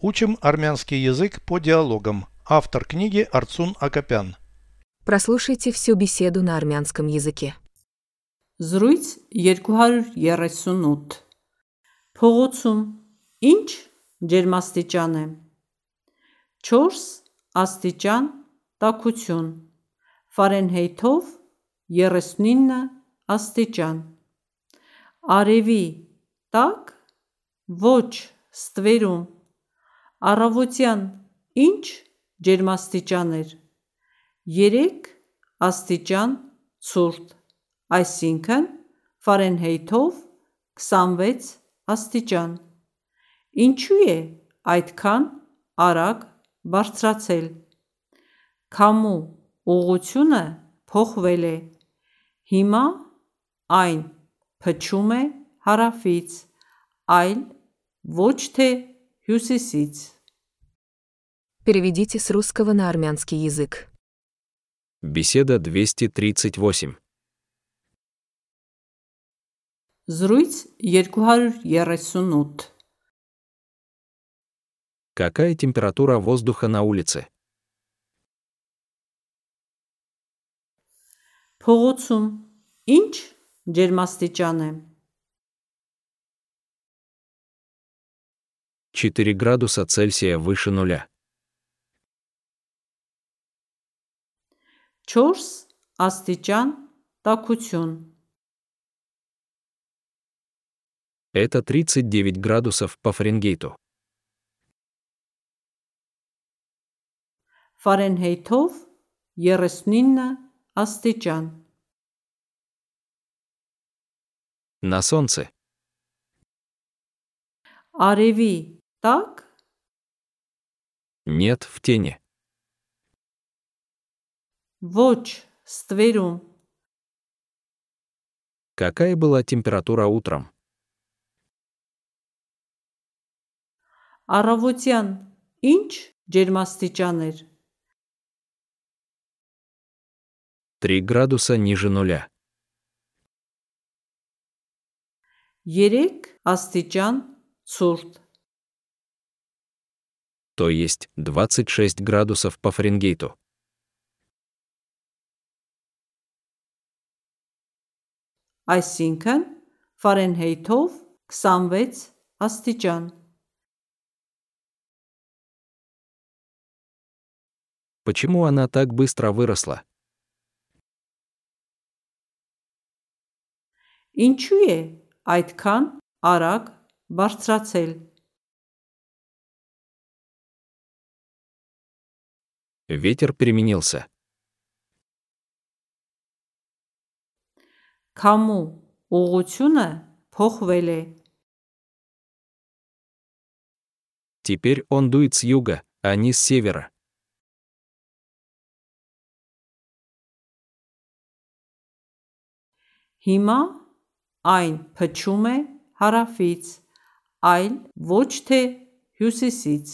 Учим армянский язык по диалогам. Автор книги Арцун Акопян. Прослушайте всю беседу на армянском языке. Զրույց 238 Փողոցում ինչ ջերմաստիճան է 4 աստիճան տաքություն Ֆարենհեյթով 39 աստիճան Արևի տակ ոչ ստվերում Առավոտյան ինչ ջերմաստիճան էր 3 աստիճան ցուրտ այսինքն Ֆարենհեյթով 26 աստիճան Ինչու է այդքան արագ բարձրացել Քամու ուղղությունը փոխվել է Հիմա այն փչում է հարավից, այլ ոչ թե հյուսիսից Переведите с русского на армянский язык. Беседа 238. Զրույց 238 Какая температура воздуха на улице? Փողոցում ինչ ջերմաստիճան է 4 градуса Цельсия выше нуля. 4 աստիճան տաքություն Это 39 градусов по Фаренгейту. Ֆարենհեյթով 39 աստիճան На солнце Արևի տակ нет в тени. ոչ ստվերում Какая была температура утром? Առավոտյան ինչ ջերմաստիճան էր 3 градуса ниже нуля. 3 աստիճան ցուրտ То есть 26 градусов по Фаренгейту. այսինքն Ֆարենհեյթով 26 աստիճան Почему она так быстро выросла? Ինչու է այդքան արագ բարձրացել Ветер переменился. Քամու ուղղությունը փոխվել է Теперь он дует с юга, а не с севера. Հիմա այն փչում է հարավից, այլ ոչ թե հյուսիսից